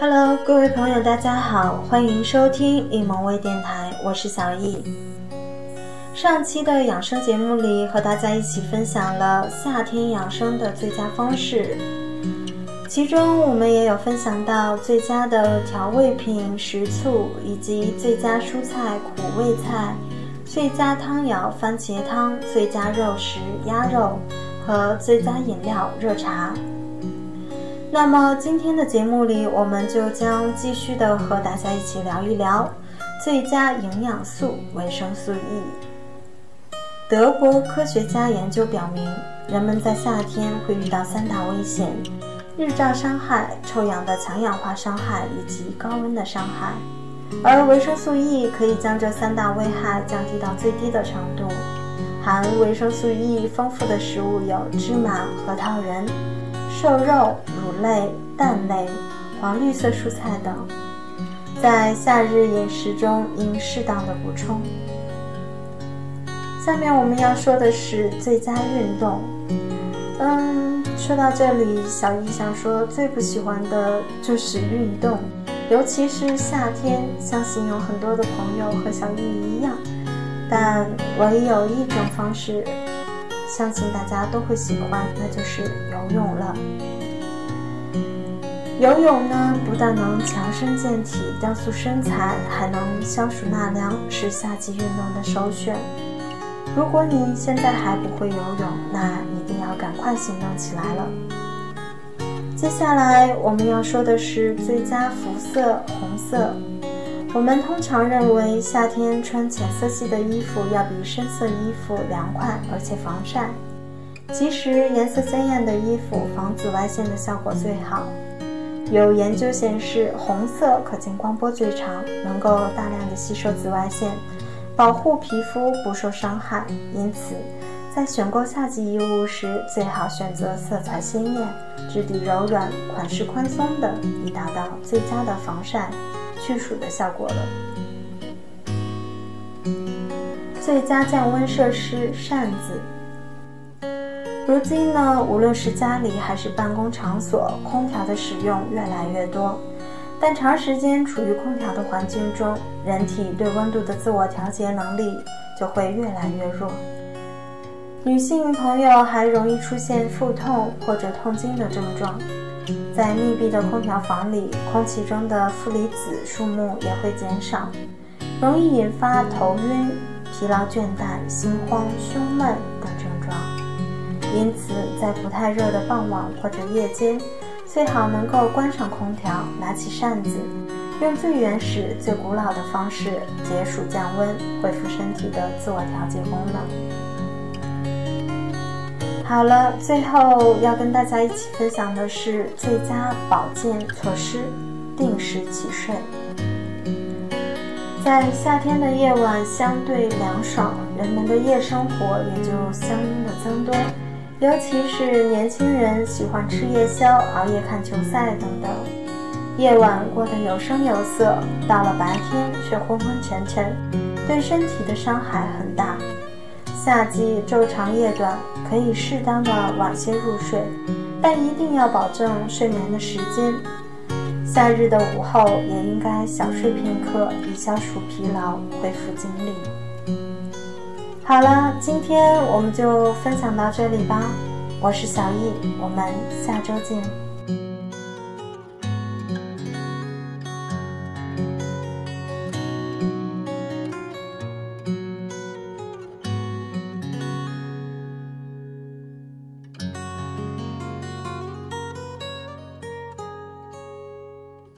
Hello，各位朋友，大家好，欢迎收听易萌微电台，我是小易。上期的养生节目里，和大家一起分享了夏天养生的最佳方式，其中我们也有分享到最佳的调味品食醋，以及最佳蔬菜苦味菜。最佳汤肴番茄汤，最佳肉食鸭肉和最佳饮料热茶。那么今天的节目里，我们就将继续的和大家一起聊一聊最佳营养素维生素 E。德国科学家研究表明，人们在夏天会遇到三大危险：日照伤害、臭氧的强氧化伤害以及高温的伤害。而维生素 E 可以将这三大危害降低到最低的程度。含维生素 E 丰富的食物有芝麻、核桃仁、瘦肉、乳类、蛋类、黄绿色蔬菜等。在夏日饮食中应适当的补充。下面我们要说的是最佳运动。嗯，说到这里，小易想说最不喜欢的就是运动。尤其是夏天，相信有很多的朋友和小易一样，但唯有一种方式，相信大家都会喜欢，那就是游泳了。游泳呢，不但能强身健体、雕塑身材，还能消暑纳凉，是夏季运动的首选。如果你现在还不会游泳，那一定要赶快行动起来了。接下来我们要说的是最佳肤色红色。我们通常认为夏天穿浅色系的衣服要比深色衣服凉快，而且防晒。其实颜色鲜艳的衣服防紫外线的效果最好。有研究显示，红色可见光波最长，能够大量的吸收紫外线，保护皮肤不受伤害。因此。在选购夏季衣物时，最好选择色彩鲜艳、质地柔软、款式宽松的，以达到最佳的防晒、去暑的效果了。最佳降温设施扇子。如今呢，无论是家里还是办公场所，空调的使用越来越多，但长时间处于空调的环境中，人体对温度的自我调节能力就会越来越弱。女性朋友还容易出现腹痛或者痛经的症状，在密闭的空调房里，空气中的负离子数目也会减少，容易引发头晕、疲劳倦怠、心慌、胸闷等症状。因此，在不太热的傍晚或者夜间，最好能够关上空调，拿起扇子，用最原始、最古老的方式解暑降温，恢复身体的自我调节功能。好了，最后要跟大家一起分享的是最佳保健措施：定时起睡。在夏天的夜晚相对凉爽，人们的夜生活也就相应的增多。尤其是年轻人喜欢吃夜宵、熬夜看球赛等等，夜晚过得有声有色，到了白天却昏昏沉沉，对身体的伤害很大。夏季昼长夜短，可以适当的晚些入睡，但一定要保证睡眠的时间。夏日的午后也应该小睡片刻，以消除疲劳，恢复精力。好了，今天我们就分享到这里吧。我是小易，我们下周见。